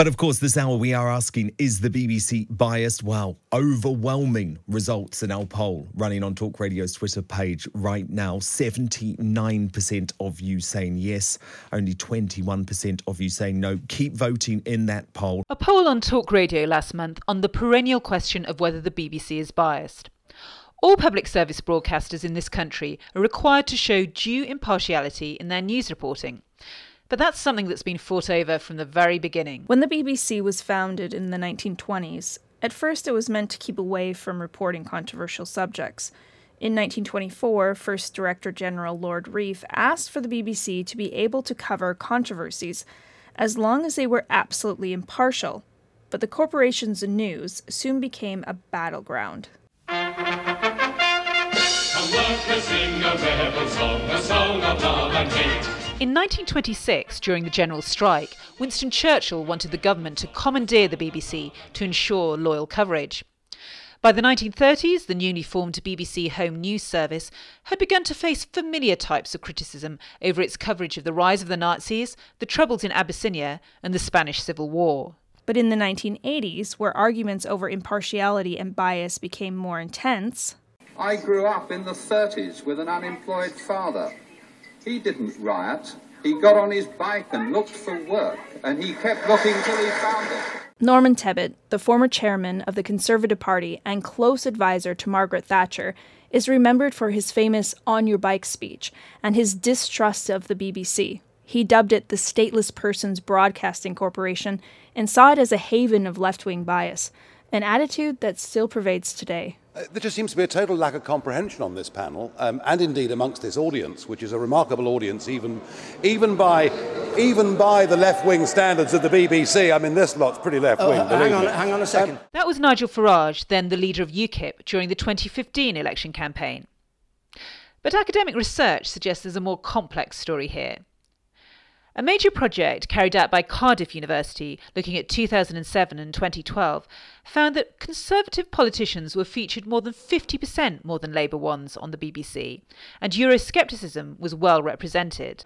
But of course, this hour we are asking is the BBC biased? Well, overwhelming results in our poll running on Talk Radio's Twitter page right now. 79% of you saying yes, only 21% of you saying no. Keep voting in that poll. A poll on Talk Radio last month on the perennial question of whether the BBC is biased. All public service broadcasters in this country are required to show due impartiality in their news reporting. But that's something that's been fought over from the very beginning. When the BBC was founded in the 1920s, at first it was meant to keep away from reporting controversial subjects. In 1924, First Director General Lord Reith asked for the BBC to be able to cover controversies as long as they were absolutely impartial. But the corporation's news soon became a battleground. In 1926, during the general strike, Winston Churchill wanted the government to commandeer the BBC to ensure loyal coverage. By the 1930s, the newly formed BBC Home News Service had begun to face familiar types of criticism over its coverage of the rise of the Nazis, the troubles in Abyssinia, and the Spanish Civil War. But in the 1980s, where arguments over impartiality and bias became more intense, I grew up in the 30s with an unemployed father. He didn't riot. He got on his bike and looked for work, and he kept looking till he found it. Norman Tebbit, the former chairman of the Conservative Party and close advisor to Margaret Thatcher, is remembered for his famous On Your Bike speech and his distrust of the BBC. He dubbed it the Stateless Persons Broadcasting Corporation and saw it as a haven of left wing bias, an attitude that still pervades today. Uh, there just seems to be a total lack of comprehension on this panel, um, and indeed amongst this audience, which is a remarkable audience, even, even by, even by the left-wing standards of the BBC. I mean, this lot's pretty left-wing. Oh, hang on, hang on a second. Um, that was Nigel Farage, then the leader of UKIP, during the 2015 election campaign. But academic research suggests there's a more complex story here. A major project carried out by Cardiff University looking at 2007 and 2012 found that Conservative politicians were featured more than 50% more than Labour ones on the BBC, and Euroscepticism was well represented.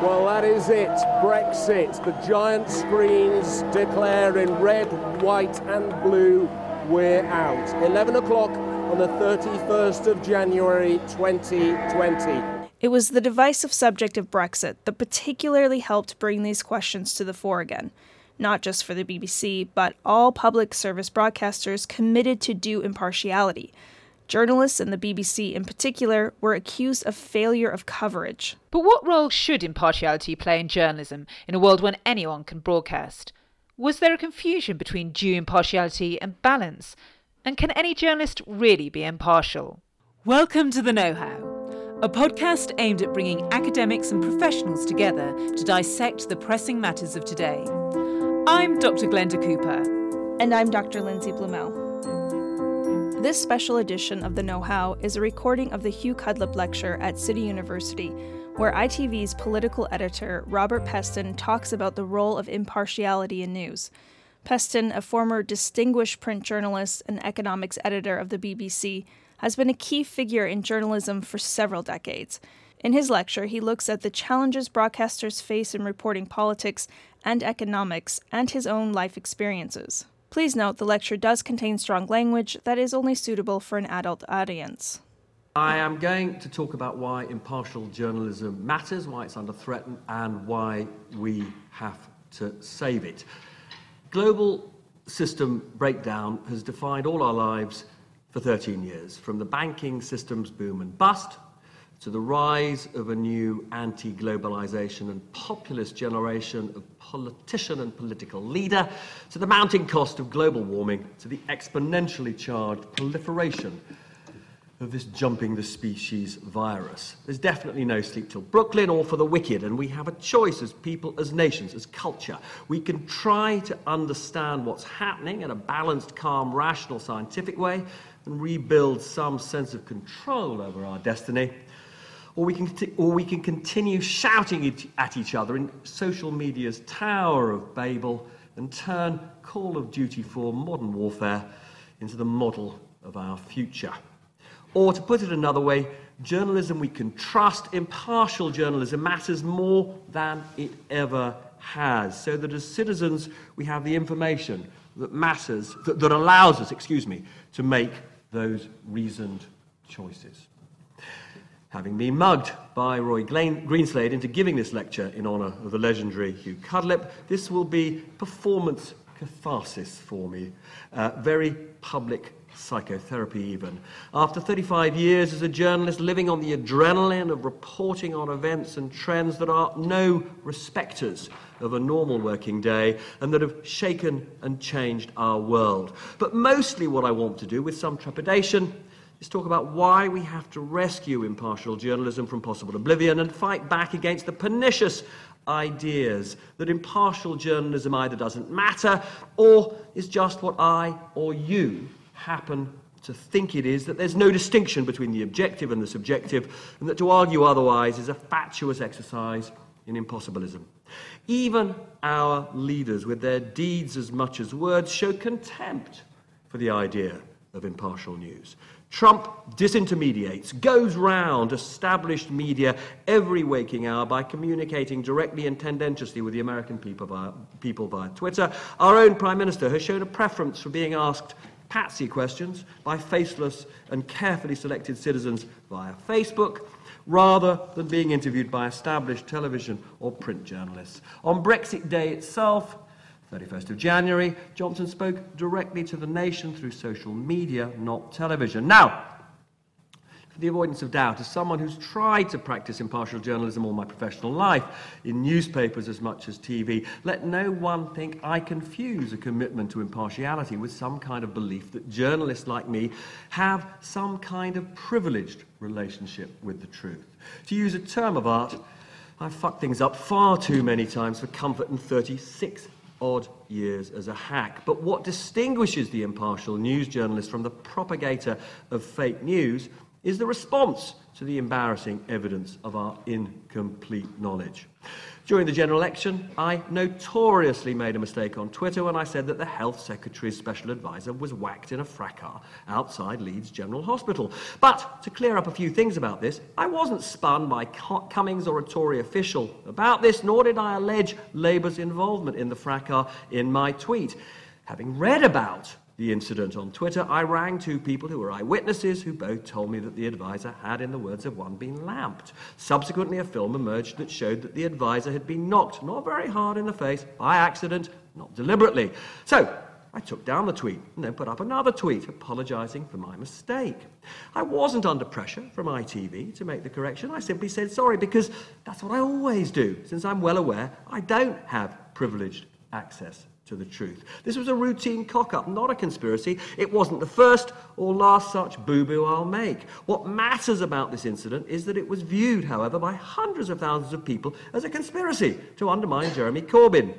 Well, that is it. Brexit. The giant screens declare in red, white, and blue we're out. 11 o'clock on the 31st of January 2020. It was the divisive subject of Brexit that particularly helped bring these questions to the fore again, not just for the BBC, but all public service broadcasters committed to due impartiality. Journalists and the BBC in particular were accused of failure of coverage. But what role should impartiality play in journalism in a world when anyone can broadcast? Was there a confusion between due impartiality and balance? And can any journalist really be impartial? Welcome to the Knowhow a podcast aimed at bringing academics and professionals together to dissect the pressing matters of today. I'm Dr. Glenda Cooper. And I'm Dr. Lindsay Blumell. This special edition of The Knowhow is a recording of the Hugh Cudlipp Lecture at City University, where ITV's political editor, Robert Peston, talks about the role of impartiality in news. Peston, a former distinguished print journalist and economics editor of the BBC, has been a key figure in journalism for several decades. In his lecture, he looks at the challenges broadcasters face in reporting politics and economics and his own life experiences. Please note the lecture does contain strong language that is only suitable for an adult audience. I am going to talk about why impartial journalism matters, why it's under threat, and why we have to save it. Global system breakdown has defined all our lives for 13 years, from the banking system's boom and bust to the rise of a new anti globalization and populist generation of politician and political leader, to the mounting cost of global warming, to the exponentially charged proliferation of this jumping the species virus. There's definitely no sleep till Brooklyn or for the wicked, and we have a choice as people, as nations, as culture. We can try to understand what's happening in a balanced, calm, rational, scientific way and rebuild some sense of control over our destiny. Or we, can, or we can continue shouting at each other in social media's Tower of Babel and turn Call of Duty for modern warfare into the model of our future. Or to put it another way, journalism we can trust, impartial journalism, matters more than it ever has, so that as citizens we have the information that matters, that, that allows us, excuse me, to make those reasoned choices. Having been mugged by Roy Greenslade into giving this lecture in honour of the legendary Hugh Cudlipp, this will be performance catharsis for me, uh, very public psychotherapy even. After 35 years as a journalist living on the adrenaline of reporting on events and trends that are no respecters of a normal working day and that have shaken and changed our world. But mostly what I want to do with some trepidation is talk about why we have to rescue impartial journalism from possible oblivion and fight back against the pernicious ideas that impartial journalism either doesn't matter or is just what I or you happen to think it is, that there's no distinction between the objective and the subjective, and that to argue otherwise is a fatuous exercise in impossibilism. Even our leaders, with their deeds as much as words, show contempt for the idea of impartial news. Trump disintermediates, goes round established media every waking hour by communicating directly and tendentiously with the American people via, people via Twitter. Our own Prime Minister has shown a preference for being asked patsy questions by faceless and carefully selected citizens via Facebook rather than being interviewed by established television or print journalists. On Brexit Day itself, 31st of January, Johnson spoke directly to the nation through social media, not television. Now, the avoidance of doubt, as someone who's tried to practice impartial journalism all my professional life, in newspapers as much as TV, let no one think I confuse a commitment to impartiality with some kind of belief that journalists like me have some kind of privileged relationship with the truth. To use a term of art, I've fucked things up far too many times for comfort in 36 odd years as a hack. But what distinguishes the impartial news journalist from the propagator of fake news is the response to the embarrassing evidence of our incomplete knowledge. During the general election, I notoriously made a mistake on Twitter when I said that the Health Secretary's special advisor was whacked in a fracas outside Leeds General Hospital. But to clear up a few things about this, I wasn't spun by Cummings or a Tory official about this, nor did I allege Labour's involvement in the fracas in my tweet. Having read about the incident on Twitter, I rang two people who were eyewitnesses who both told me that the advisor had, in the words of one, been lamped. Subsequently, a film emerged that showed that the advisor had been knocked, not very hard in the face, by accident, not deliberately. So, I took down the tweet and then put up another tweet apologising for my mistake. I wasn't under pressure from ITV to make the correction. I simply said sorry because that's what I always do, since I'm well aware I don't have privileged access to the truth. This was a routine cock up, not a conspiracy. It wasn't the first or last such boo boo I'll make. What matters about this incident is that it was viewed, however, by hundreds of thousands of people as a conspiracy to undermine Jeremy Corbyn.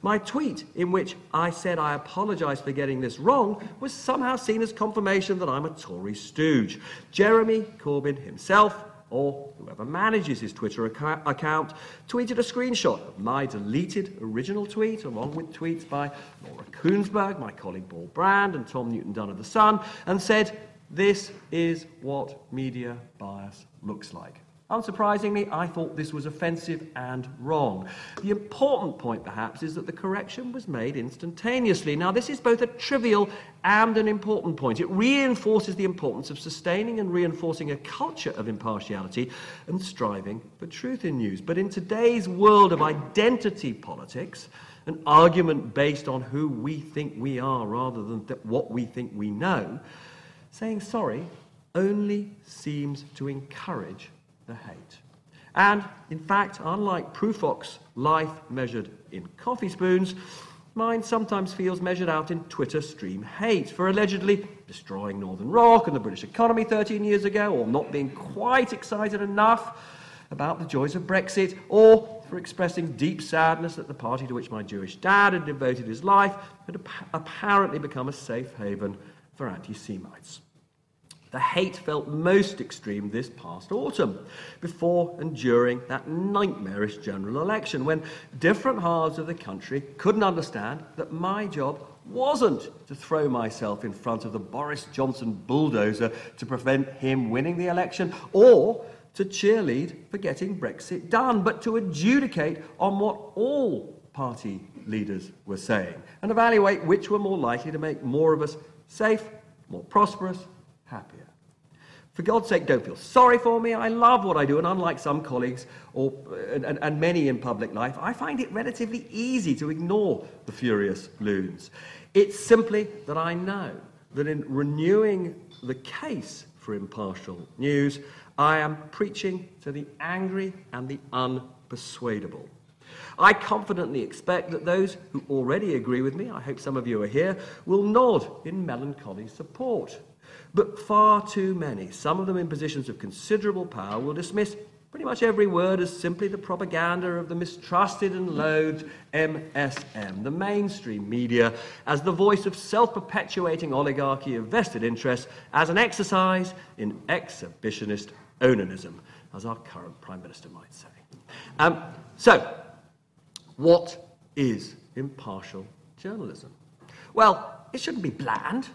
My tweet, in which I said I apologise for getting this wrong, was somehow seen as confirmation that I'm a Tory stooge. Jeremy Corbyn himself or whoever manages his Twitter account, tweeted a screenshot of my deleted original tweet, along with tweets by Laura Kuenssberg, my colleague Paul Brand, and Tom Newton Dunn of The Sun, and said, This is what media bias looks like. Unsurprisingly, I thought this was offensive and wrong. The important point, perhaps, is that the correction was made instantaneously. Now, this is both a trivial and an important point. It reinforces the importance of sustaining and reinforcing a culture of impartiality and striving for truth in news. But in today's world of identity politics, an argument based on who we think we are rather than th- what we think we know, saying sorry only seems to encourage the hate. And in fact, unlike Prufrock's life measured in coffee spoons, mine sometimes feels measured out in Twitter stream hate for allegedly destroying Northern Rock and the British economy 13 years ago, or not being quite excited enough about the joys of Brexit, or for expressing deep sadness that the party to which my Jewish dad had devoted his life had apparently become a safe haven for anti Semites. The hate felt most extreme this past autumn, before and during that nightmarish general election, when different halves of the country couldn't understand that my job wasn't to throw myself in front of the Boris Johnson bulldozer to prevent him winning the election, or to cheerlead for getting Brexit done, but to adjudicate on what all party leaders were saying and evaluate which were more likely to make more of us safe, more prosperous, happier. For God's sake, don't feel sorry for me. I love what I do, and unlike some colleagues or, and, and, and many in public life, I find it relatively easy to ignore the furious loons. It's simply that I know that in renewing the case for impartial news, I am preaching to the angry and the unpersuadable. I confidently expect that those who already agree with me, I hope some of you are here, will nod in melancholy support. But far too many, some of them in positions of considerable power, will dismiss pretty much every word as simply the propaganda of the mistrusted and loathed MSM, the mainstream media, as the voice of self perpetuating oligarchy of vested interests, as an exercise in exhibitionist onanism, as our current Prime Minister might say. Um, so, what is impartial journalism? Well, it shouldn't be bland,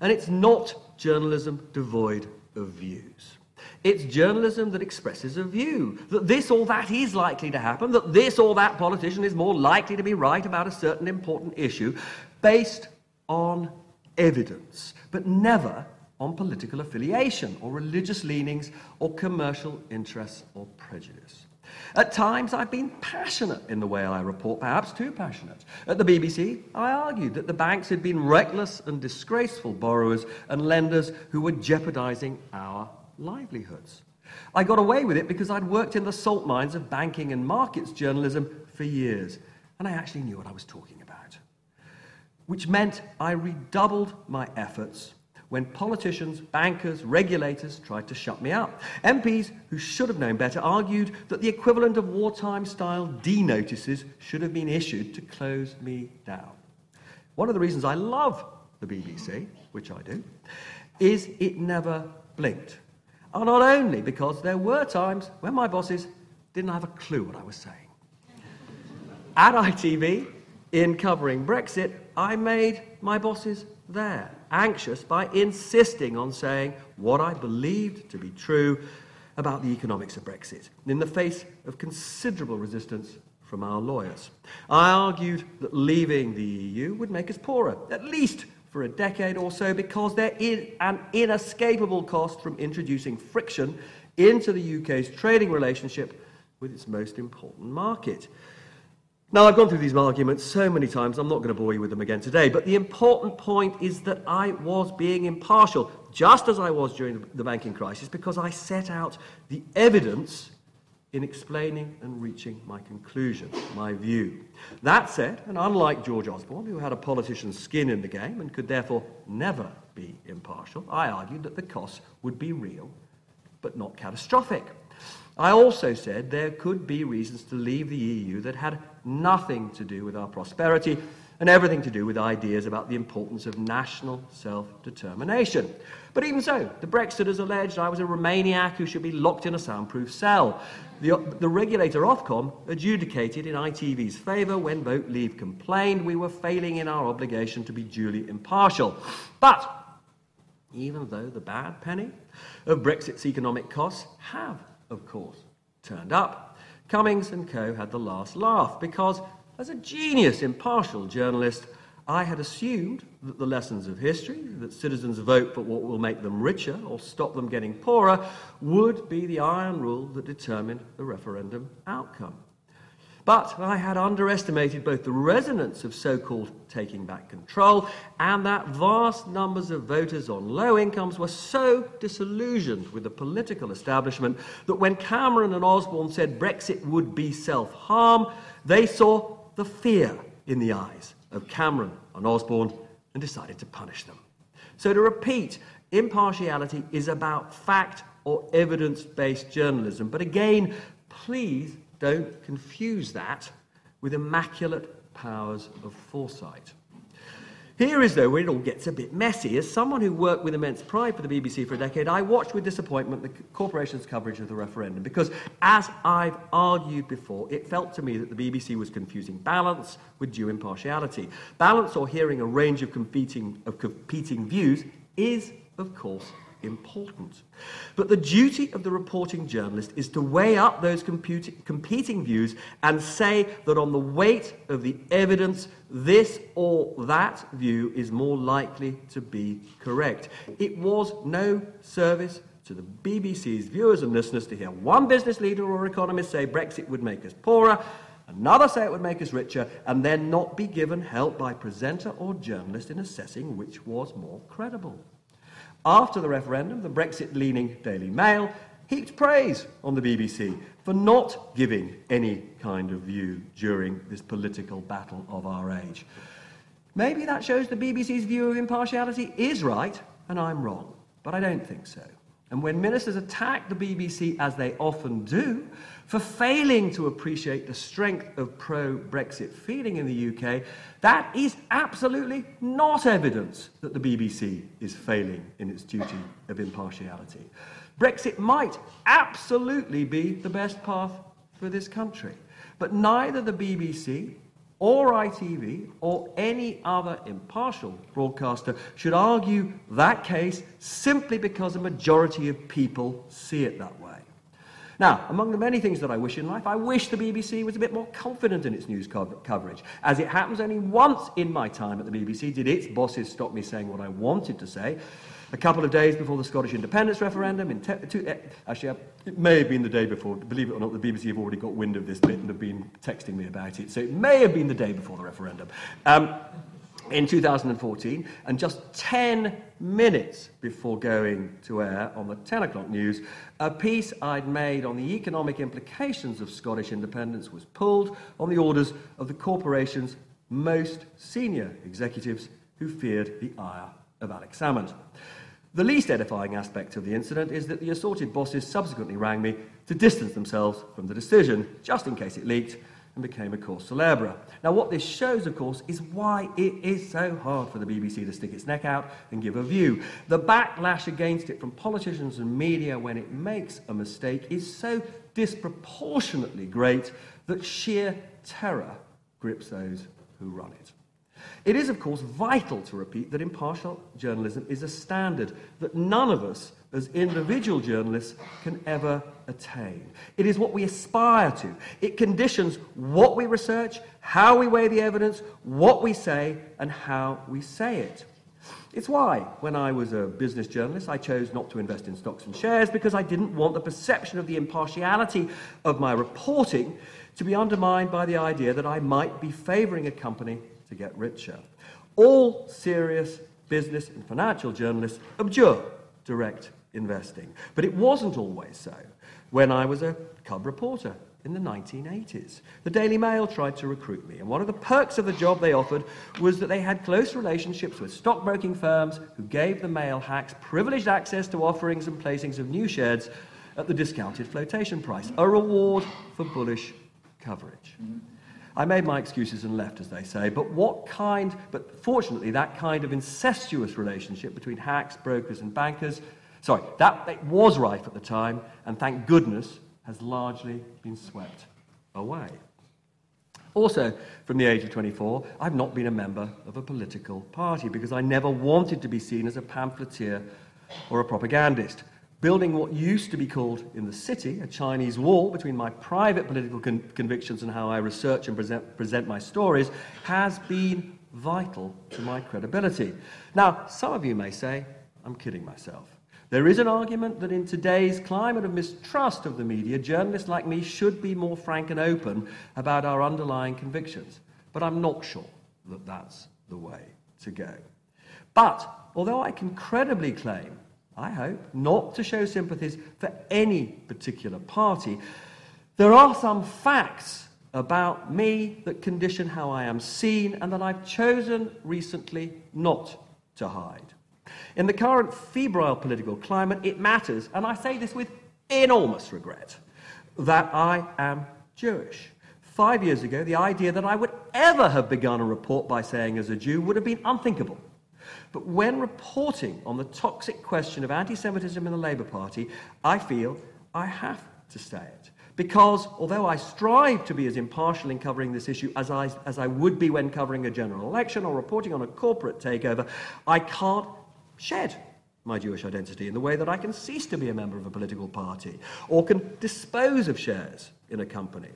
and it's not journalism devoid of views. It's journalism that expresses a view that this or that is likely to happen, that this or that politician is more likely to be right about a certain important issue, based on evidence, but never on political affiliation or religious leanings or commercial interests or prejudice. At times, I've been passionate in the way I report, perhaps too passionate. At the BBC, I argued that the banks had been reckless and disgraceful borrowers and lenders who were jeopardizing our livelihoods. I got away with it because I'd worked in the salt mines of banking and markets journalism for years, and I actually knew what I was talking about. Which meant I redoubled my efforts when politicians, bankers, regulators tried to shut me out. MPs who should have known better argued that the equivalent of wartime style D notices should have been issued to close me down. One of the reasons I love the BBC, which I do, is it never blinked. And not only because there were times when my bosses didn't have a clue what I was saying. At ITV, in covering Brexit, I made my bosses there anxious by insisting on saying what I believed to be true about the economics of Brexit, in the face of considerable resistance from our lawyers. I argued that leaving the EU would make us poorer, at least for a decade or so, because there is an inescapable cost from introducing friction into the UK's trading relationship with its most important market. Now, I've gone through these arguments so many times, I'm not going to bore you with them again today, but the important point is that I was being impartial, just as I was during the banking crisis, because I set out the evidence in explaining and reaching my conclusion, my view. That said, and unlike George Osborne, who had a politician's skin in the game and could therefore never be impartial, I argued that the costs would be real, but not catastrophic. I also said there could be reasons to leave the EU that had nothing to do with our prosperity and everything to do with ideas about the importance of national self determination. But even so, the Brexiters alleged I was a Remainiac who should be locked in a soundproof cell. The, the regulator Ofcom adjudicated in ITV's favour when Vote Leave complained we were failing in our obligation to be duly impartial. But even though the bad penny of Brexit's economic costs have of course, turned up. Cummings and Co. had the last laugh because, as a genius, impartial journalist, I had assumed that the lessons of history, that citizens vote for what will make them richer or stop them getting poorer, would be the iron rule that determined the referendum outcome. But I had underestimated both the resonance of so called taking back control and that vast numbers of voters on low incomes were so disillusioned with the political establishment that when Cameron and Osborne said Brexit would be self harm, they saw the fear in the eyes of Cameron and Osborne and decided to punish them. So, to repeat, impartiality is about fact or evidence based journalism. But again, please don't confuse that with immaculate powers of foresight. Here is, though, where it all gets a bit messy. As someone who worked with immense pride for the BBC for a decade, I watched with disappointment the corporation's coverage of the referendum because, as I've argued before, it felt to me that the BBC was confusing balance with due impartiality. Balance or hearing a range of competing, of competing views is, of course, important. But the duty of the reporting journalist is to weigh up those competing views and say that on the weight of the evidence, this or that view is more likely to be correct. It was no service to the BBC's viewers and listeners to hear one business leader or economist say Brexit would make us poorer, another say it would make us richer, and then not be given help by presenter or journalist in assessing which was more credible. After the referendum, the Brexit leaning Daily Mail heaped praise on the BBC for not giving any kind of view during this political battle of our age. Maybe that shows the BBC's view of impartiality is right and I'm wrong, but I don't think so. And when ministers attack the BBC, as they often do, for failing to appreciate the strength of pro Brexit feeling in the UK, that is absolutely not evidence that the BBC is failing in its duty of impartiality. Brexit might absolutely be the best path for this country, but neither the BBC or ITV or any other impartial broadcaster should argue that case simply because a majority of people see it that way. Now, among the many things that I wish in life, I wish the BBC was a bit more confident in its news co- coverage. As it happens, only once in my time at the BBC did its bosses stop me saying what I wanted to say. A couple of days before the Scottish independence referendum, in te- two, uh, actually, uh, it may have been the day before. Believe it or not, the BBC have already got wind of this bit and have been texting me about it. So it may have been the day before the referendum. Um, in 2014, and just 10 minutes before going to air on the 10 o'clock news, a piece I'd made on the economic implications of Scottish independence was pulled on the orders of the corporation's most senior executives who feared the ire of Alex Salmond. The least edifying aspect of the incident is that the assorted bosses subsequently rang me to distance themselves from the decision, just in case it leaked and became a cause célèbre. Now, what this shows, of course, is why it is so hard for the BBC to stick its neck out and give a view. The backlash against it from politicians and media when it makes a mistake is so disproportionately great that sheer terror grips those who run it. It is, of course, vital to repeat that impartial journalism is a standard that none of us as individual journalists can ever attain. It is what we aspire to. It conditions what we research, how we weigh the evidence, what we say, and how we say it. It's why, when I was a business journalist, I chose not to invest in stocks and shares because I didn't want the perception of the impartiality of my reporting to be undermined by the idea that I might be favoring a company to get richer. All serious business and financial journalists abjure direct investing. But it wasn't always so when I was a cub reporter in the 1980s. The Daily Mail tried to recruit me, and one of the perks of the job they offered was that they had close relationships with stockbroking firms who gave the mail hacks privileged access to offerings and placings of new shares at the discounted flotation price, a reward for bullish coverage. I made my excuses and left, as they say. But what kind, but fortunately, that kind of incestuous relationship between hacks, brokers, and bankers, sorry, that it was rife at the time, and thank goodness has largely been swept away. Also, from the age of 24, I've not been a member of a political party because I never wanted to be seen as a pamphleteer or a propagandist building what used to be called in the city a Chinese wall between my private political con- convictions and how I research and present, present my stories, has been vital to my credibility. Now, some of you may say, I'm kidding myself. There is an argument that in today's climate of mistrust of the media, journalists like me should be more frank and open about our underlying convictions. But I'm not sure that that's the way to go. But although I can credibly claim I hope, not to show sympathies for any particular party. There are some facts about me that condition how I am seen and that I've chosen recently not to hide. In the current febrile political climate, it matters, and I say this with enormous regret, that I am Jewish. Five years ago, the idea that I would ever have begun a report by saying as a Jew would have been unthinkable. But when reporting on the toxic question of anti Semitism in the Labour Party, I feel I have to say it. Because although I strive to be as impartial in covering this issue as I, as I would be when covering a general election or reporting on a corporate takeover, I can't shed my Jewish identity in the way that I can cease to be a member of a political party or can dispose of shares in a company.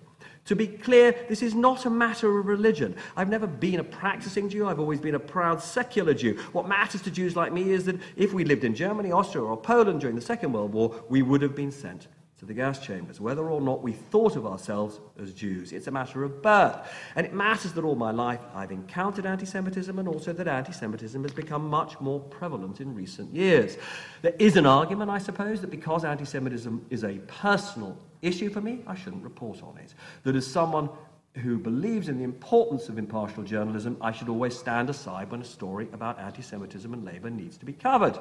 To be clear, this is not a matter of religion. I've never been a practicing Jew, I've always been a proud secular Jew. What matters to Jews like me is that if we lived in Germany, Austria, or Poland during the Second World War, we would have been sent to the gas chambers, whether or not we thought of ourselves as Jews. It's a matter of birth. And it matters that all my life I've encountered anti Semitism and also that anti Semitism has become much more prevalent in recent years. There is an argument, I suppose, that because anti Semitism is a personal issue for me, I shouldn't report on it. That as someone who believes in the importance of impartial journalism, I should always stand aside when a story about anti Semitism and Labour needs to be covered.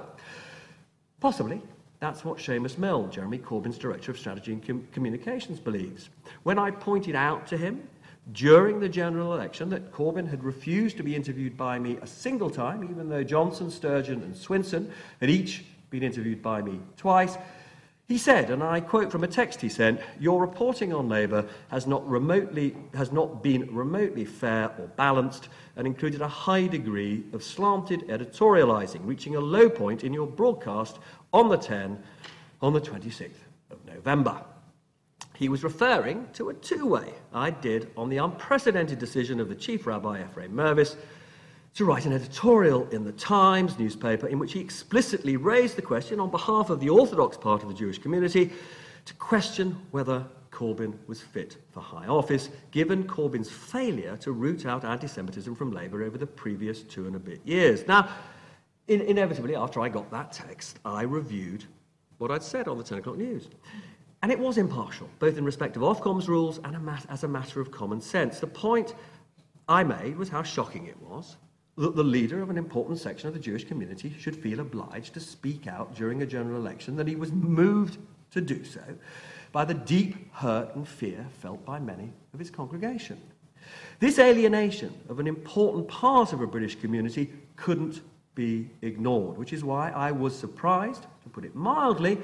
Possibly, that's what Seamus Milne, Jeremy Corbyn's Director of Strategy and Com- Communications, believes. When I pointed out to him during the general election that Corbyn had refused to be interviewed by me a single time, even though Johnson, Sturgeon, and Swinson had each been interviewed by me twice, he said, and I quote from a text he sent, Your reporting on Labour has not, remotely, has not been remotely fair or balanced and included a high degree of slanted editorialising, reaching a low point in your broadcast on the 10 on the 26th of November. He was referring to a two way I did on the unprecedented decision of the Chief Rabbi Ephraim Mirvis to write an editorial in the Times newspaper in which he explicitly raised the question on behalf of the Orthodox part of the Jewish community to question whether Corbyn was fit for high office, given Corbyn's failure to root out anti Semitism from Labour over the previous two and a bit years. Now, in- inevitably, after I got that text, I reviewed what I'd said on the 10 o'clock news. And it was impartial, both in respect of Ofcom's rules and a mat- as a matter of common sense. The point I made was how shocking it was that the leader of an important section of the Jewish community should feel obliged to speak out during a general election, that he was moved to do so by the deep hurt and fear felt by many of his congregation. This alienation of an important part of a British community couldn't be ignored, which is why I was surprised, to put it mildly,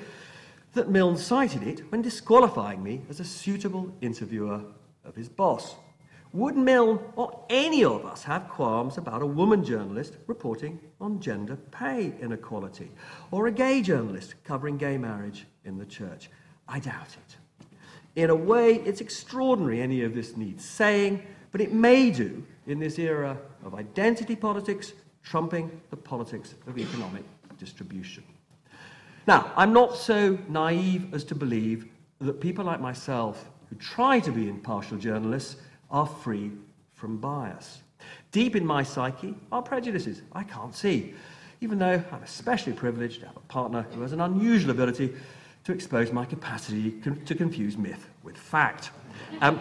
that Milne cited it when disqualifying me as a suitable interviewer of his boss. Would Milne or any of us have qualms about a woman journalist reporting on gender pay inequality or a gay journalist covering gay marriage in the church? I doubt it. In a way, it's extraordinary any of this needs saying, but it may do in this era of identity politics trumping the politics of economic distribution. Now, I'm not so naive as to believe that people like myself who try to be impartial journalists are free from bias. Deep in my psyche are prejudices I can't see, even though I'm especially privileged to have a partner who has an unusual ability to expose my capacity to confuse myth with fact. Um,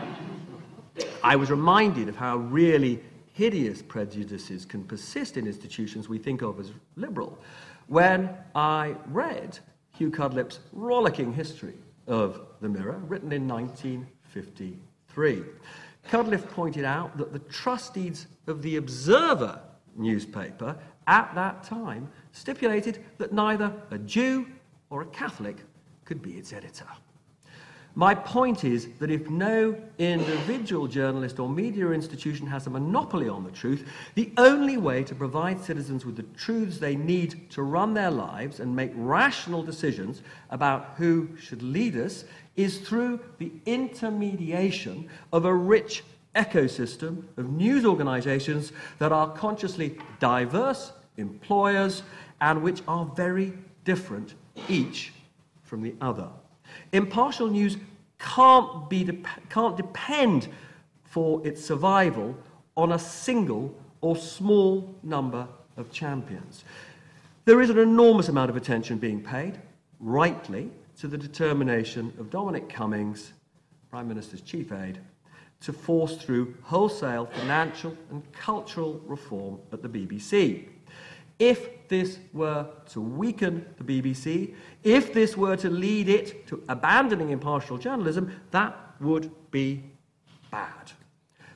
I was reminded of how really hideous prejudices can persist in institutions we think of as liberal when I read Hugh Cudlipp's rollicking history of the Mirror, written in 1953. Cudlipp pointed out that the trustees of the Observer newspaper at that time stipulated that neither a Jew or a Catholic could be its editor. My point is that if no individual journalist or media institution has a monopoly on the truth, the only way to provide citizens with the truths they need to run their lives and make rational decisions about who should lead us is through the intermediation of a rich ecosystem of news organizations that are consciously diverse employers and which are very different each from the other. Impartial news can't, be de- can't depend for its survival on a single or small number of champions. There is an enormous amount of attention being paid, rightly, to the determination of Dominic Cummings, Prime Minister's chief aide, to force through wholesale financial and cultural reform at the BBC. If this were to weaken the BBC, if this were to lead it to abandoning impartial journalism, that would be bad.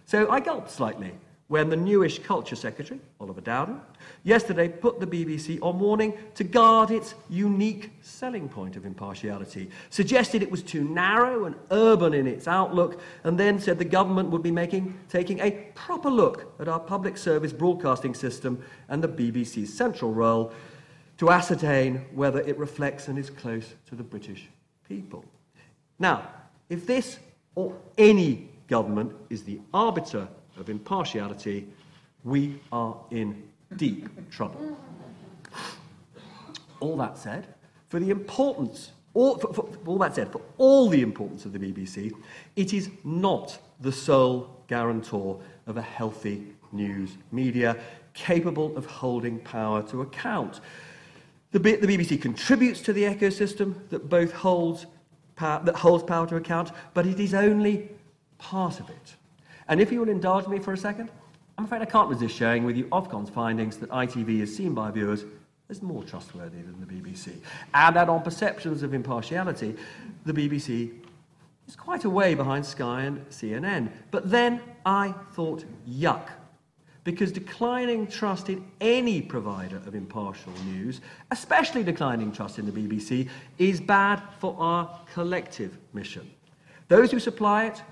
So I gulped slightly when the newish Culture Secretary, Oliver Dowden, yesterday put the BBC on warning to guard its unique selling point of impartiality, suggested it was too narrow and urban in its outlook, and then said the government would be making, taking a proper look at our public service broadcasting system and the BBC's central role to ascertain whether it reflects and is close to the British people. Now, if this or any government is the arbiter of impartiality, we are in deep trouble. All that said, for the importance, all, for, for, all that said, for all the importance of the BBC, it is not the sole guarantor of a healthy news media capable of holding power to account. The, the BBC contributes to the ecosystem that both holds that holds power to account, but it is only part of it. And if you will indulge me for a second, I'm afraid I can't resist sharing with you Ofcom's findings that ITV is seen by viewers as more trustworthy than the BBC, and that on perceptions of impartiality, the BBC is quite a way behind Sky and CNN. But then I thought, yuck, because declining trust in any provider of impartial news, especially declining trust in the BBC, is bad for our collective mission. Those who supply it,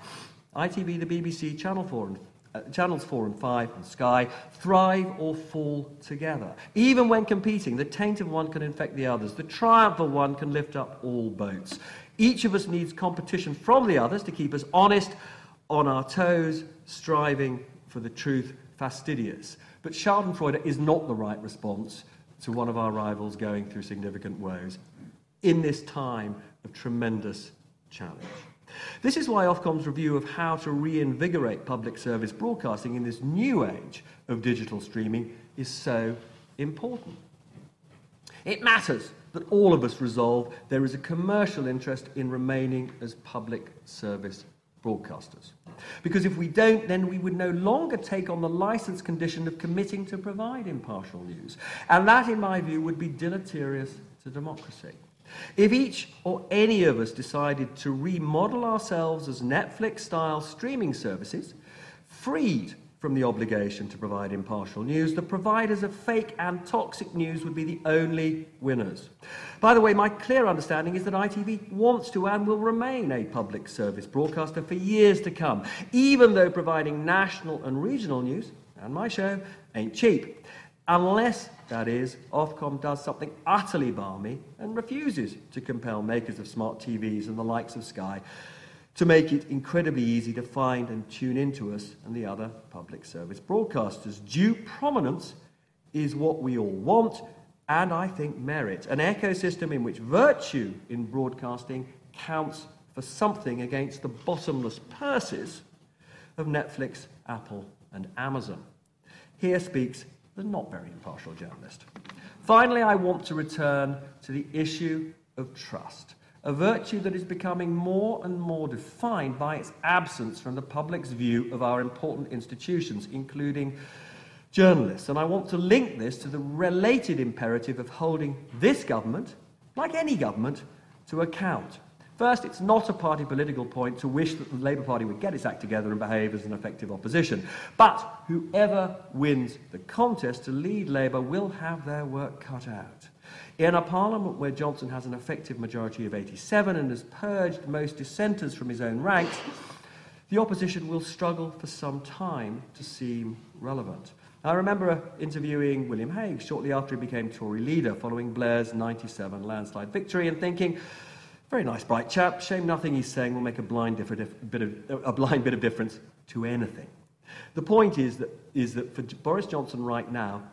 ITV, the BBC, Channel 4 and uh, channels 4 and 5 and Sky thrive or fall together. Even when competing, the taint of one can infect the others. The triumph of one can lift up all boats. Each of us needs competition from the others to keep us honest, on our toes, striving for the truth, fastidious. But Schadenfreude is not the right response to one of our rivals going through significant woes in this time of tremendous challenge. This is why Ofcom's review of how to reinvigorate public service broadcasting in this new age of digital streaming is so important. It matters that all of us resolve there is a commercial interest in remaining as public service broadcasters. Because if we don't, then we would no longer take on the license condition of committing to provide impartial news. And that, in my view, would be deleterious to democracy. If each or any of us decided to remodel ourselves as Netflix style streaming services, freed from the obligation to provide impartial news, the providers of fake and toxic news would be the only winners. By the way, my clear understanding is that ITV wants to and will remain a public service broadcaster for years to come, even though providing national and regional news, and my show, ain't cheap. Unless, that is, Ofcom does something utterly barmy and refuses to compel makers of smart TVs and the likes of Sky to make it incredibly easy to find and tune into us and the other public service broadcasters. Due prominence is what we all want and I think merit. An ecosystem in which virtue in broadcasting counts for something against the bottomless purses of Netflix, Apple, and Amazon. Here speaks the not very impartial journalist. Finally, I want to return to the issue of trust a virtue that is becoming more and more defined by its absence from the public's view of our important institutions, including journalists. And I want to link this to the related imperative of holding this government, like any government, to account. First, it's not a party political point to wish that the Labour Party would get its act together and behave as an effective opposition. But whoever wins the contest to lead Labour will have their work cut out. In a parliament where Johnson has an effective majority of 87 and has purged most dissenters from his own ranks, the opposition will struggle for some time to seem relevant. I remember interviewing William Hague shortly after he became Tory leader following Blair's 97 landslide victory and thinking, very nice, bright chap, shame nothing he's saying will make a blind, bit of, a blind bit of difference to anything. The point is that, is that for Boris Johnson right now,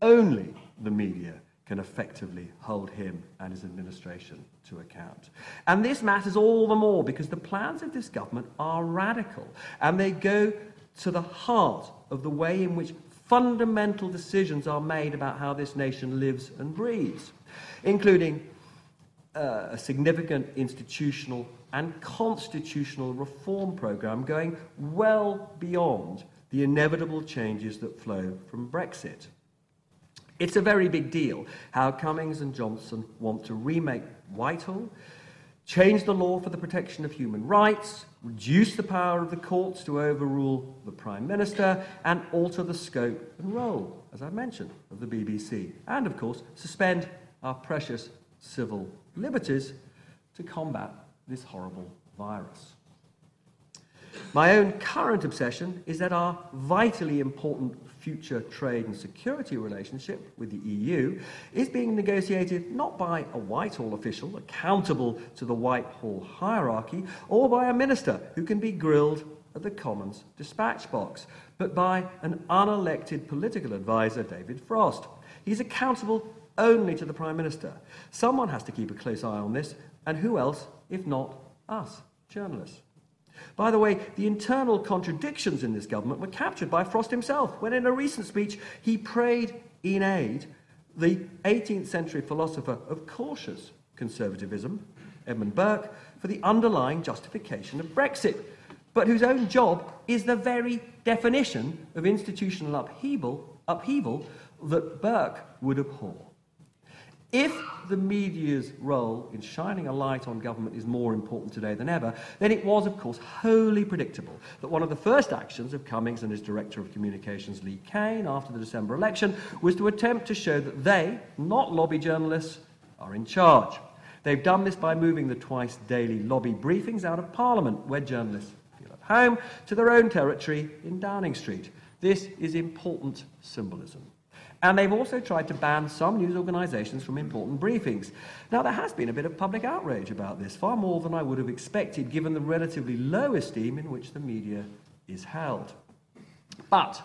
only the media can effectively hold him and his administration to account. And this matters all the more because the plans of this government are radical and they go to the heart of the way in which fundamental decisions are made about how this nation lives and breathes, including uh, a significant institutional and constitutional reform program going well beyond the inevitable changes that flow from Brexit. It's a very big deal how Cummings and Johnson want to remake Whitehall, change the law for the protection of human rights, reduce the power of the courts to overrule the Prime Minister, and alter the scope and role, as I mentioned, of the BBC. And, of course, suspend our precious civil liberties to combat this horrible virus. My own current obsession is that our vitally important future trade and security relationship with the EU is being negotiated not by a Whitehall official accountable to the Whitehall hierarchy or by a minister who can be grilled at the Commons dispatch box, but by an unelected political advisor, David Frost. He's accountable only to the Prime Minister. Someone has to keep a close eye on this, and who else if not us, journalists? By the way, the internal contradictions in this government were captured by Frost himself when, in a recent speech, he prayed in aid the 18th century philosopher of cautious conservatism, Edmund Burke, for the underlying justification of Brexit, but whose own job is the very definition of institutional upheaval, upheaval that Burke would abhor. If the media's role in shining a light on government is more important today than ever, then it was, of course, wholly predictable that one of the first actions of Cummings and his Director of Communications, Lee Cain, after the December election was to attempt to show that they, not lobby journalists, are in charge. They've done this by moving the twice daily lobby briefings out of Parliament, where journalists feel at home, to their own territory in Downing Street. This is important symbolism. And they've also tried to ban some news organisations from important briefings. Now, there has been a bit of public outrage about this, far more than I would have expected, given the relatively low esteem in which the media is held. But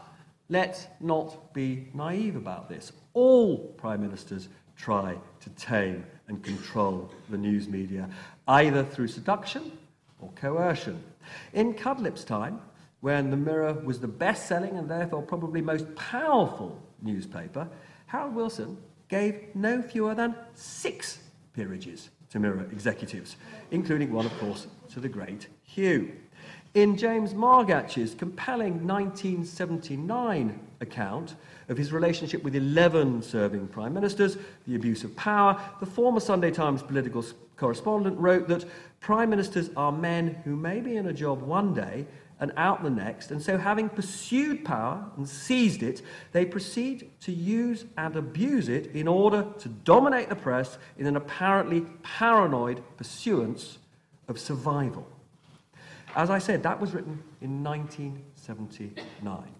let's not be naive about this. All prime ministers try to tame and control the news media, either through seduction or coercion. In Cudlipp's time, when the Mirror was the best selling and therefore probably most powerful newspaper, Harold Wilson gave no fewer than six peerages to Mirror executives, including one, of course, to the great Hugh. In James Margach's compelling 1979 account of his relationship with 11 serving prime ministers, the abuse of power, the former Sunday Times political correspondent wrote that prime ministers are men who may be in a job one day and out the next. And so, having pursued power and seized it, they proceed to use and abuse it in order to dominate the press in an apparently paranoid pursuance of survival. As I said, that was written in 1979.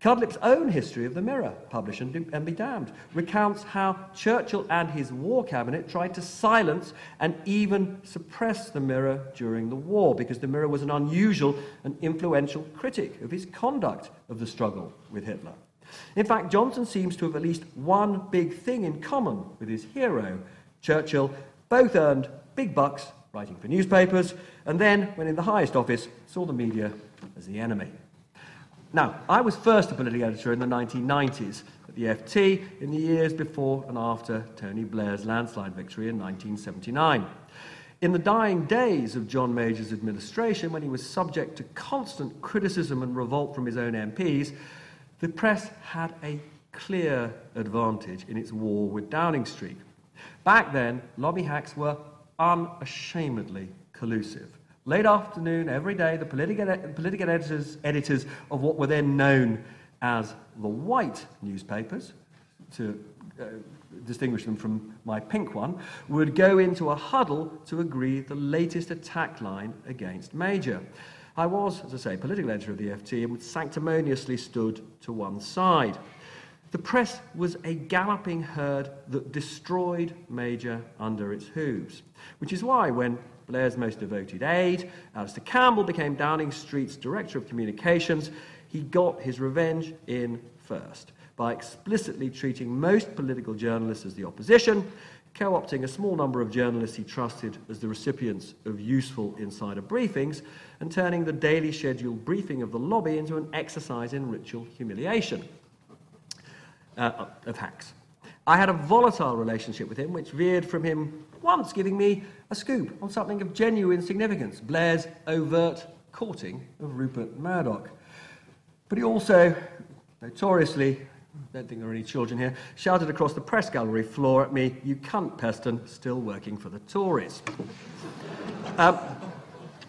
Cudlipp's own history of the Mirror, published and be damned, recounts how Churchill and his war cabinet tried to silence and even suppress the Mirror during the war because the Mirror was an unusual and influential critic of his conduct of the struggle with Hitler. In fact, Johnson seems to have at least one big thing in common with his hero, Churchill. Both earned big bucks writing for newspapers, and then, when in the highest office, saw the media as the enemy. Now, I was first a political editor in the 1990s at the FT in the years before and after Tony Blair's landslide victory in 1979. In the dying days of John Major's administration, when he was subject to constant criticism and revolt from his own MPs, the press had a clear advantage in its war with Downing Street. Back then, lobby hacks were unashamedly collusive. Late afternoon, every day, the political, political editors, editors of what were then known as the white newspapers, to uh, distinguish them from my pink one, would go into a huddle to agree the latest attack line against Major. I was, as I say, political editor of the FT and sanctimoniously stood to one side. The press was a galloping herd that destroyed Major under its hooves, which is why when Blair's most devoted aide. Alastair Campbell became Downing Street's Director of Communications. He got his revenge in first by explicitly treating most political journalists as the opposition, co opting a small number of journalists he trusted as the recipients of useful insider briefings, and turning the daily scheduled briefing of the lobby into an exercise in ritual humiliation uh, of hacks. I had a volatile relationship with him, which veered from him once giving me a scoop on something of genuine significance Blair's overt courting of Rupert Murdoch. But he also, notoriously, I don't think there are any children here, shouted across the press gallery floor at me, You cunt, Peston, still working for the Tories. um,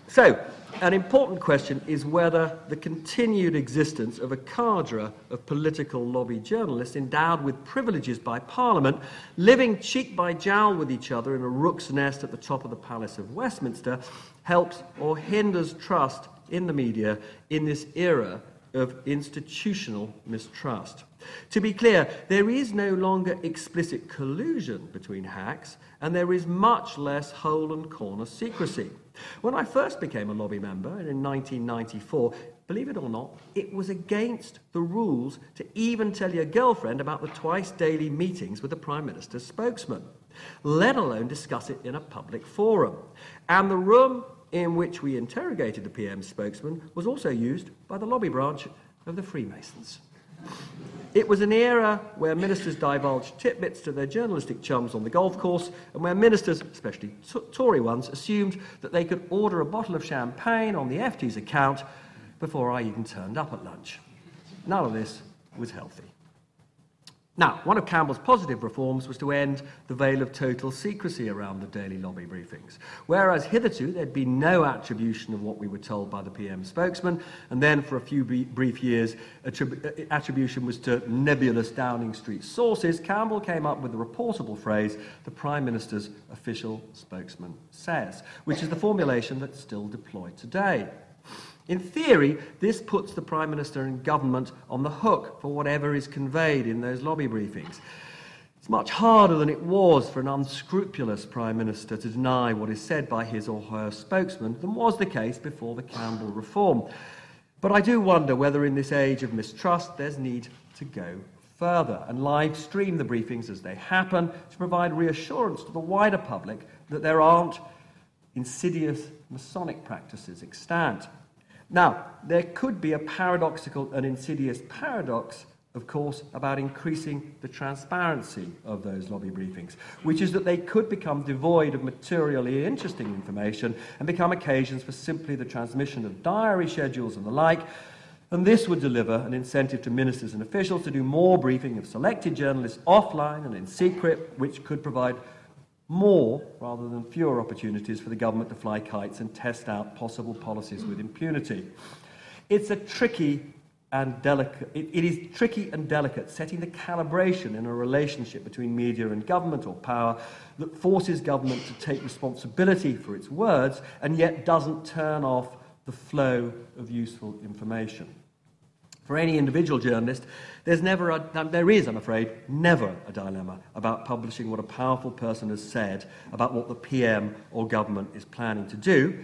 so, an important question is whether the continued existence of a cadre of political lobby journalists endowed with privileges by Parliament, living cheek by jowl with each other in a rook's nest at the top of the Palace of Westminster, helps or hinders trust in the media in this era of institutional mistrust. To be clear, there is no longer explicit collusion between hacks, and there is much less hole and corner secrecy. When I first became a lobby member in 1994, believe it or not, it was against the rules to even tell your girlfriend about the twice daily meetings with the Prime Minister's spokesman, let alone discuss it in a public forum. And the room in which we interrogated the PM spokesman was also used by the lobby branch of the Freemasons. It was an era where ministers divulged titbits to their journalistic chums on the golf course, and where ministers, especially Tory ones, assumed that they could order a bottle of champagne on the FT's account before I even turned up at lunch. None of this was healthy. Now, one of Campbell's positive reforms was to end the veil of total secrecy around the daily lobby briefings. Whereas hitherto there'd been no attribution of what we were told by the PM spokesman, and then for a few brief years attrib- uh, attribution was to nebulous Downing Street sources, Campbell came up with the reportable phrase, the Prime Minister's official spokesman says, which is the formulation that's still deployed today. In theory, this puts the Prime Minister and government on the hook for whatever is conveyed in those lobby briefings. It's much harder than it was for an unscrupulous Prime Minister to deny what is said by his or her spokesman than was the case before the Campbell reform. But I do wonder whether in this age of mistrust there's need to go further and live stream the briefings as they happen to provide reassurance to the wider public that there aren't insidious Masonic practices extant. Now, there could be a paradoxical and insidious paradox, of course, about increasing the transparency of those lobby briefings, which is that they could become devoid of materially interesting information and become occasions for simply the transmission of diary schedules and the like. And this would deliver an incentive to ministers and officials to do more briefing of selected journalists offline and in secret, which could provide more rather than fewer opportunities for the government to fly kites and test out possible policies with impunity. It's a tricky and delicate, it, it is tricky and delicate setting the calibration in a relationship between media and government or power that forces government to take responsibility for its words and yet doesn't turn off the flow of useful information. For any individual journalist, there's never a, there is, I'm afraid, never a dilemma about publishing what a powerful person has said about what the PM or government is planning to do,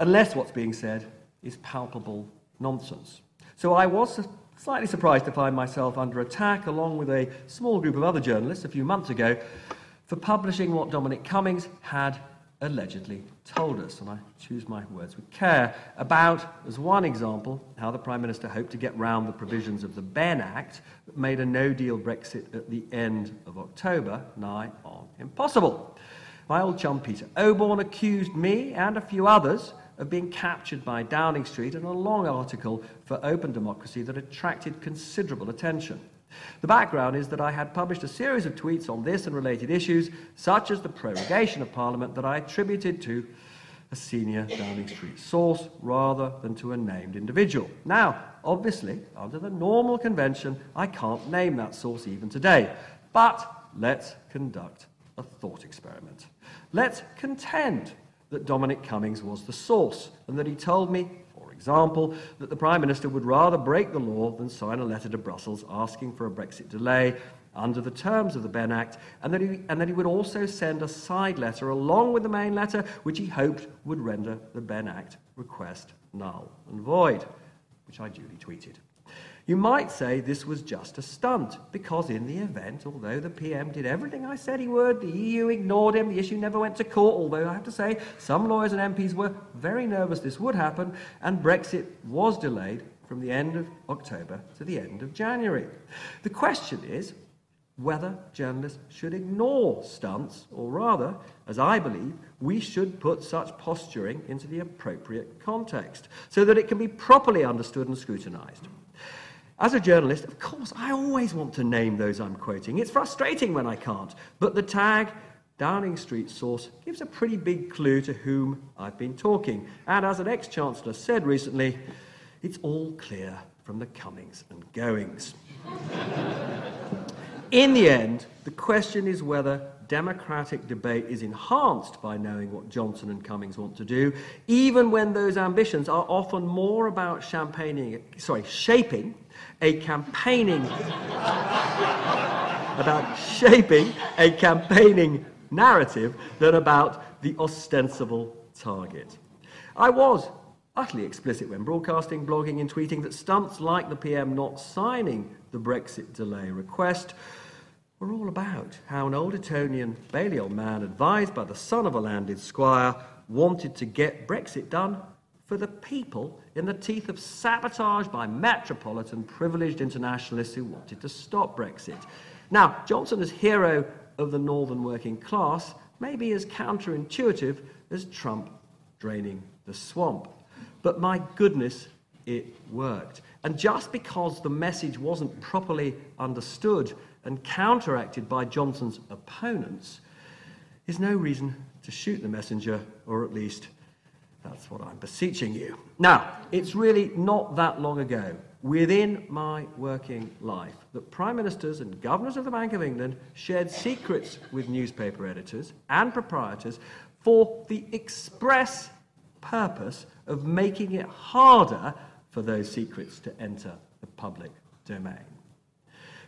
unless what's being said is palpable nonsense. So I was slightly surprised to find myself under attack, along with a small group of other journalists a few months ago, for publishing what Dominic Cummings had allegedly told us, and I choose my words with care, about, as one example, how the Prime Minister hoped to get round the provisions of the Benn Act that made a no deal Brexit at the end of October nigh on impossible. My old chum Peter Oborne accused me and a few others of being captured by Downing Street in a long article for Open Democracy that attracted considerable attention. The background is that I had published a series of tweets on this and related issues, such as the prorogation of Parliament, that I attributed to a senior Downing Street source rather than to a named individual. Now, obviously, under the normal convention, I can't name that source even today. But let's conduct a thought experiment. Let's contend that Dominic Cummings was the source and that he told me example, that the Prime Minister would rather break the law than sign a letter to Brussels asking for a Brexit delay under the terms of the Benn Act, and that, he, and that he would also send a side letter along with the main letter, which he hoped would render the Benn Act request null and void, which I duly tweeted. You might say this was just a stunt, because in the event, although the PM did everything I said he would, the EU ignored him, the issue never went to court, although I have to say some lawyers and MPs were very nervous this would happen, and Brexit was delayed from the end of October to the end of January. The question is whether journalists should ignore stunts, or rather, as I believe, we should put such posturing into the appropriate context so that it can be properly understood and scrutinised. As a journalist, of course, I always want to name those I'm quoting. It's frustrating when I can't. But the tag Downing Street source gives a pretty big clue to whom I've been talking. And as an ex chancellor said recently, it's all clear from the comings and goings. In the end, the question is whether democratic debate is enhanced by knowing what Johnson and Cummings want to do, even when those ambitions are often more about champagning, sorry, shaping a campaigning about shaping a campaigning narrative than about the ostensible target. I was utterly explicit when broadcasting, blogging, and tweeting that stunts like the PM not signing the Brexit delay request were all about how an old Etonian Balliol man, advised by the son of a landed squire, wanted to get Brexit done for the people in the teeth of sabotage by metropolitan privileged internationalists who wanted to stop Brexit. Now, Johnson, as hero of the northern working class, may be as counterintuitive as Trump draining the swamp. But my goodness, it worked. And just because the message wasn't properly understood and counteracted by Johnson's opponents is no reason to shoot the messenger, or at least that's what I'm beseeching you. Now, it's really not that long ago, within my working life, that prime ministers and governors of the Bank of England shared secrets with newspaper editors and proprietors for the express purpose of making it harder for those secrets to enter the public domain.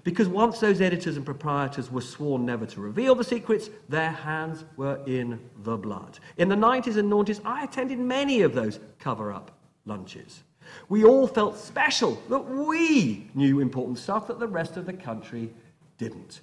Because once those editors and proprietors were sworn never to reveal the secrets, their hands were in the blood. In the 90s and 90s, I attended many of those cover up lunches. We all felt special that we knew important stuff that the rest of the country didn't.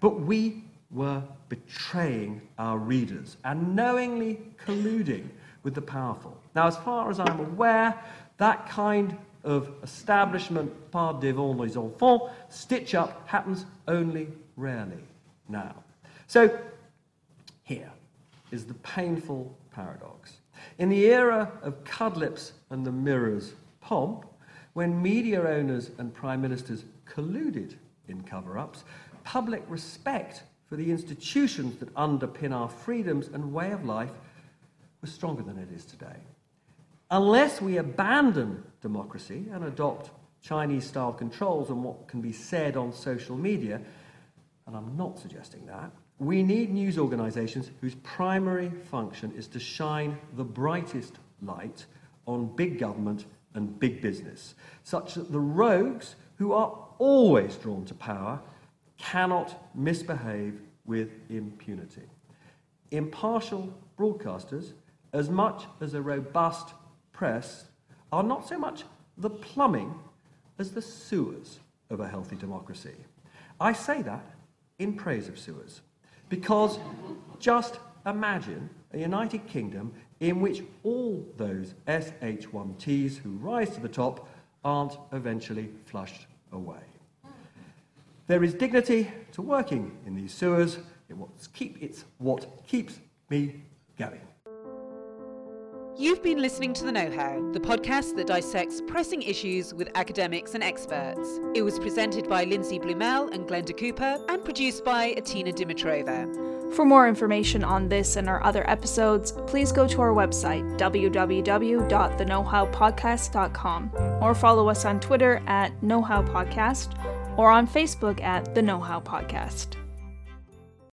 But we were betraying our readers and knowingly colluding with the powerful. Now, as far as I'm aware, that kind of establishment par devant les enfants stitch up happens only rarely now. So, here is the painful paradox. In the era of Cudlipp's and the mirror's pomp, when media owners and prime ministers colluded in cover ups, public respect for the institutions that underpin our freedoms and way of life was stronger than it is today. Unless we abandon democracy and adopt Chinese style controls on what can be said on social media, and I'm not suggesting that, we need news organizations whose primary function is to shine the brightest light on big government and big business, such that the rogues who are always drawn to power cannot misbehave with impunity. Impartial broadcasters as much as a robust press are not so much the plumbing as the sewers of a healthy democracy. I say that in praise of sewers because just imagine a United Kingdom in which all those SH1Ts who rise to the top aren't eventually flushed away. There is dignity to working in these sewers. Keep, it's what keeps me going. You've been listening to The Knowhow, the podcast that dissects pressing issues with academics and experts. It was presented by Lindsay Blumell and Glenda Cooper and produced by Atina Dimitrova. For more information on this and our other episodes, please go to our website, www.theknowhowpodcast.com, or follow us on Twitter at KnowHowPodcast or on Facebook at The Knowhow Podcast.